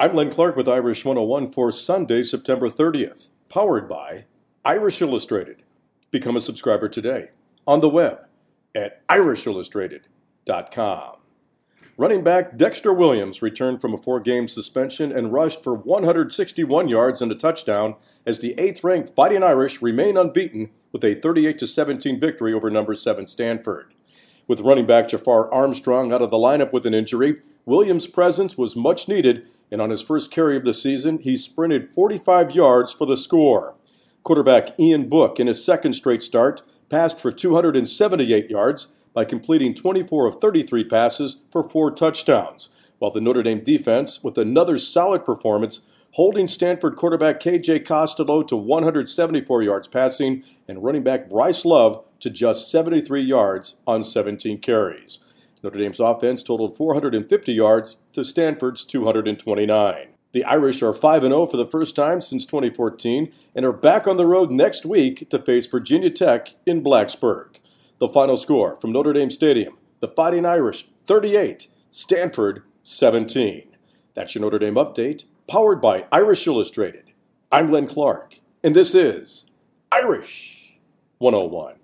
I'm Len Clark with Irish 101 for Sunday, September 30th, powered by Irish Illustrated. Become a subscriber today on the web at irishillustrated.com. Running back Dexter Williams returned from a four game suspension and rushed for 161 yards and a touchdown as the eighth ranked Fighting Irish remain unbeaten with a 38 17 victory over number 7 Stanford. With running back Jafar Armstrong out of the lineup with an injury, Williams' presence was much needed, and on his first carry of the season, he sprinted 45 yards for the score. Quarterback Ian Book, in his second straight start, passed for 278 yards by completing 24 of 33 passes for four touchdowns, while the Notre Dame defense, with another solid performance, holding Stanford quarterback KJ Costello to 174 yards passing and running back Bryce Love to just 73 yards on 17 carries. Notre Dame's offense totaled 450 yards to Stanford's 229. The Irish are 5 0 for the first time since 2014 and are back on the road next week to face Virginia Tech in Blacksburg. The final score from Notre Dame Stadium the Fighting Irish 38, Stanford 17. That's your Notre Dame update, powered by Irish Illustrated. I'm Len Clark, and this is Irish 101.